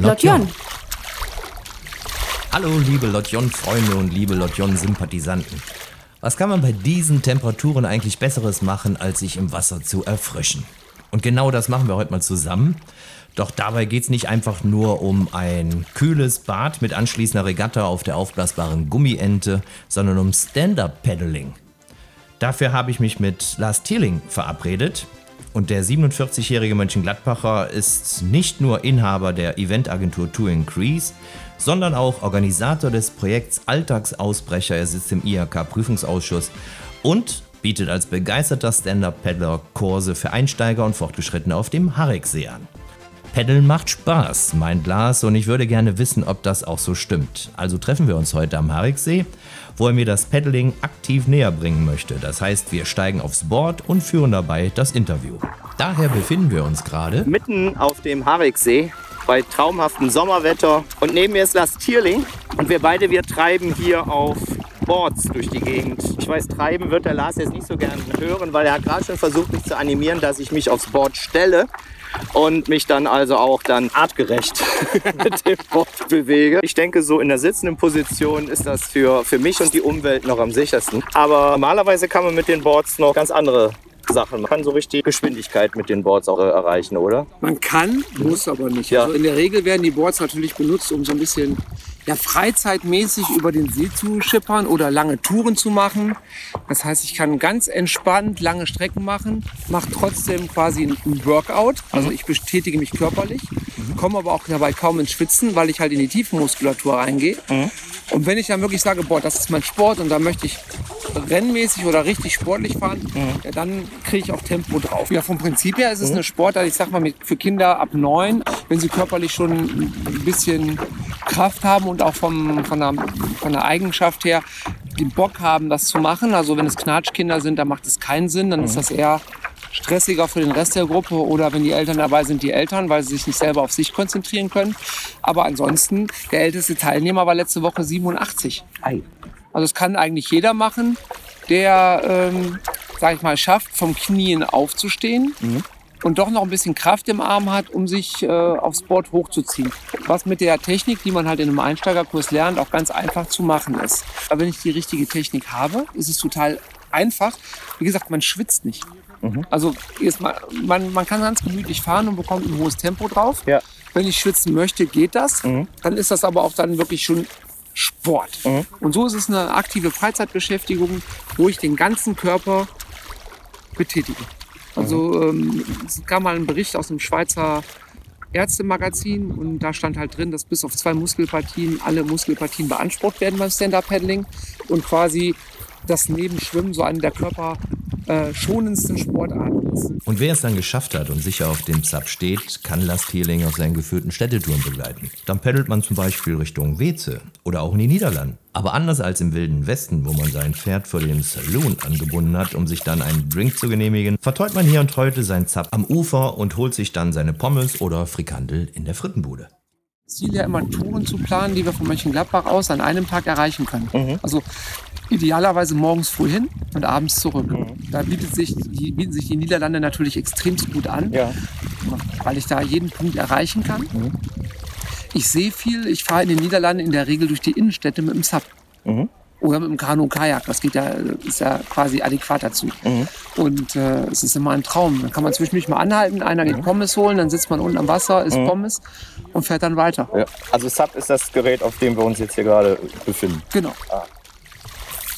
Lotjon. Hallo liebe Lotjon-Freunde und liebe Lotjon-Sympathisanten. Was kann man bei diesen Temperaturen eigentlich Besseres machen, als sich im Wasser zu erfrischen? Und genau das machen wir heute mal zusammen. Doch dabei geht es nicht einfach nur um ein kühles Bad mit anschließender Regatta auf der aufblasbaren Gummiente, sondern um Stand-Up-Paddling. Dafür habe ich mich mit Lars Thieling verabredet. Und der 47-jährige Mönchengladbacher ist nicht nur Inhaber der Eventagentur To Increase, sondern auch Organisator des Projekts Alltagsausbrecher. Er sitzt im IHK-Prüfungsausschuss und bietet als begeisterter Stand-Up-Paddler Kurse für Einsteiger und Fortgeschrittene auf dem Hariksee an. Paddeln macht Spaß, meint Lars, und ich würde gerne wissen, ob das auch so stimmt. Also treffen wir uns heute am Hariksee, wo er mir das Paddling aktiv näher bringen möchte. Das heißt, wir steigen aufs Board und führen dabei das Interview. Daher befinden wir uns gerade mitten auf dem Hariksee bei traumhaftem Sommerwetter und neben mir ist Lars Tierling und wir beide, wir treiben hier auf Boards durch die Gegend. Ich weiß, treiben wird der Lars jetzt nicht so gern hören, weil er hat gerade schon versucht, mich zu animieren, dass ich mich aufs Board stelle und mich dann also auch dann artgerecht mit dem Board bewege. Ich denke, so in der sitzenden Position ist das für, für mich und die Umwelt noch am sichersten. Aber normalerweise kann man mit den Boards noch ganz andere Sachen. Man kann so richtig Geschwindigkeit mit den Boards auch äh, erreichen, oder? Man kann, muss aber nicht. Ja. Also in der Regel werden die Boards natürlich benutzt, um so ein bisschen ja, freizeitmäßig über den See zu schippern oder lange Touren zu machen. Das heißt, ich kann ganz entspannt lange Strecken machen, mache trotzdem quasi ein Workout. Also ich betätige mich körperlich, komme aber auch dabei kaum ins Schwitzen, weil ich halt in die Tiefenmuskulatur reingehe. Und wenn ich dann wirklich sage, boah, das ist mein Sport und da möchte ich rennmäßig oder richtig sportlich fahren, ja, dann kriege ich auch Tempo drauf. Ja, vom Prinzip her ist es eine Sportart, ich sag mal, für Kinder ab neun, wenn sie körperlich schon ein bisschen Kraft haben und auch vom, von, der, von der Eigenschaft her den Bock haben, das zu machen. Also wenn es Knatschkinder sind, dann macht es keinen Sinn, dann ist das eher stressiger für den Rest der Gruppe oder wenn die Eltern dabei sind, die Eltern, weil sie sich nicht selber auf sich konzentrieren können. Aber ansonsten, der älteste Teilnehmer war letzte Woche 87. Also es kann eigentlich jeder machen, der, ähm, sag ich mal, schafft, vom Knien aufzustehen und doch noch ein bisschen Kraft im Arm hat, um sich äh, aufs Board hochzuziehen. Was mit der Technik, die man halt in einem Einsteigerkurs lernt, auch ganz einfach zu machen ist. Aber wenn ich die richtige Technik habe, ist es total einfach. Wie gesagt, man schwitzt nicht. Also jetzt mal, man, man kann ganz gemütlich fahren und bekommt ein hohes Tempo drauf. Ja. Wenn ich schwitzen möchte, geht das. Dann ist das aber auch dann wirklich schon Sport. Und so ist es eine aktive Freizeitbeschäftigung, wo ich den ganzen Körper betätige. Also ähm, es kam mal ein Bericht aus einem Schweizer Ärztemagazin und da stand halt drin, dass bis auf zwei Muskelpartien alle Muskelpartien beansprucht werden beim Stand-Up-Paddling und quasi das Nebenschwimmen so eine der körperschonendsten Sportarten ist. Und wer es dann geschafft hat und sicher auf dem Zap steht, kann Lars Thieling auf seinen geführten Städtetouren begleiten. Dann paddelt man zum Beispiel Richtung Weze oder auch in die Niederlande. Aber anders als im Wilden Westen, wo man sein Pferd vor dem Saloon angebunden hat, um sich dann einen Drink zu genehmigen, verteut man hier und heute sein Zap am Ufer und holt sich dann seine Pommes oder Frikandel in der Frittenbude. Ziel ja immer Touren zu planen, die wir von Mönchengladbach aus an einem Tag erreichen können. Also idealerweise morgens früh hin und abends zurück. Da bietet sich, die, bieten sich die Niederlande natürlich extrem gut an, Ja. weil ich da jeden Punkt erreichen kann. Ich sehe viel, ich fahre in den Niederlanden in der Regel durch die Innenstädte mit dem Sub. Oder mit dem Kanu-Kajak, das geht ja, ist ja quasi adäquat dazu. Und äh, es ist immer ein Traum. Dann kann man zwischendurch mal anhalten, einer geht Pommes holen, dann sitzt man unten am Wasser, isst Pommes und fährt dann weiter. Ja. Also SUP ist das Gerät, auf dem wir uns jetzt hier gerade befinden. Genau.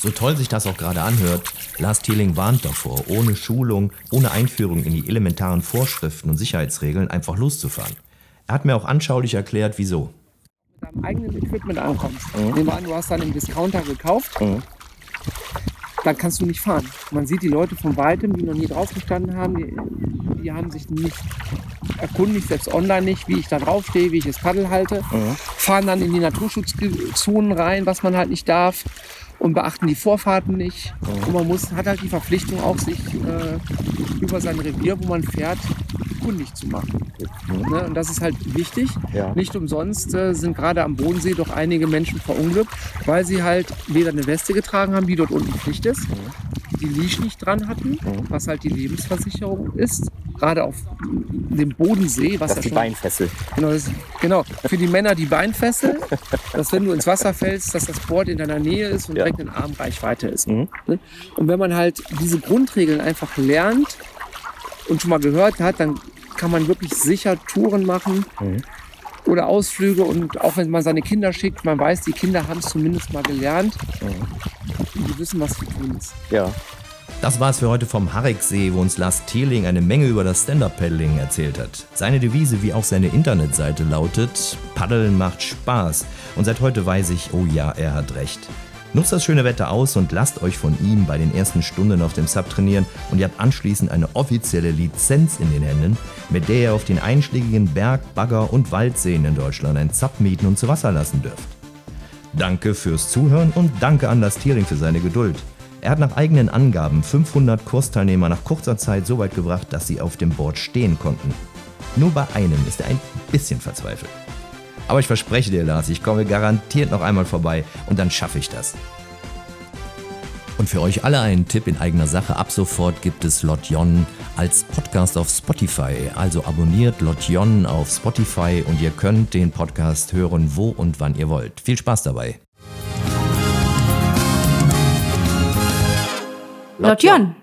So toll sich das auch gerade anhört, Lars Thieling warnt davor, ohne Schulung, ohne Einführung in die elementaren Vorschriften und Sicherheitsregeln einfach loszufahren. Er hat mir auch anschaulich erklärt, wieso. Deinem eigenen Equipment ankommst. Nehmen wir an, du hast dann im Discounter gekauft, dann kannst du nicht fahren. Man sieht die Leute von weitem, die noch nie draufgestanden haben, die, die haben sich nicht erkundigt, selbst online nicht, wie ich da draufstehe, wie ich das Paddel halte, fahren dann in die Naturschutzzonen rein, was man halt nicht darf und beachten die Vorfahrten nicht. Und man muss, hat halt die Verpflichtung auch, sich äh, über sein Revier, wo man fährt, kundig zu machen. Ne? Und das ist halt wichtig. Ja. Nicht umsonst äh, sind gerade am Bodensee doch einige Menschen verunglückt, weil sie halt weder eine Weste getragen haben, die dort unten Pflicht ist, die Leash nicht dran hatten, was halt die Lebensversicherung ist. Gerade auf dem Bodensee, was Das ja ist die schon Beinfessel. Genau, das, genau. Für die Männer die Beinfessel, dass wenn du ins Wasser fällst, dass das Board in deiner Nähe ist und Ja. direkt in Armreichweite ist. Mhm. Ne? Und wenn man halt diese Grundregeln einfach lernt und schon mal gehört hat, dann kann man wirklich sicher Touren machen Mhm. oder Ausflüge und auch wenn man seine Kinder schickt, man weiß, die Kinder haben es zumindest mal gelernt Mhm. und die wissen, was zu tun ist. Ja. Das war's für heute vom Harricksee, wo uns Lars Thieling eine Menge über das Stand-Up-Paddling erzählt hat. Seine Devise wie auch seine Internetseite lautet: Paddeln macht Spaß. Und seit heute weiß ich, oh ja, er hat recht. Nutzt das schöne Wetter aus und lasst euch von ihm bei den ersten Stunden auf dem Sub trainieren und ihr habt anschließend eine offizielle Lizenz in den Händen, mit der ihr auf den einschlägigen Berg-, Bagger- und Waldseen in Deutschland ein Sub mieten und zu Wasser lassen dürft. Danke fürs Zuhören und danke an das Tiering für seine Geduld. Er hat nach eigenen Angaben 500 Kursteilnehmer nach kurzer Zeit so weit gebracht, dass sie auf dem Board stehen konnten. Nur bei einem ist er ein bisschen verzweifelt. Aber ich verspreche dir, Lars, ich komme garantiert noch einmal vorbei und dann schaffe ich das. Und für euch alle einen Tipp in eigener Sache. Ab sofort gibt es Lotjon als Podcast auf Spotify. Also abonniert Lotjon auf Spotify und ihr könnt den Podcast hören, wo und wann ihr wollt. Viel Spaß dabei. Lotjon.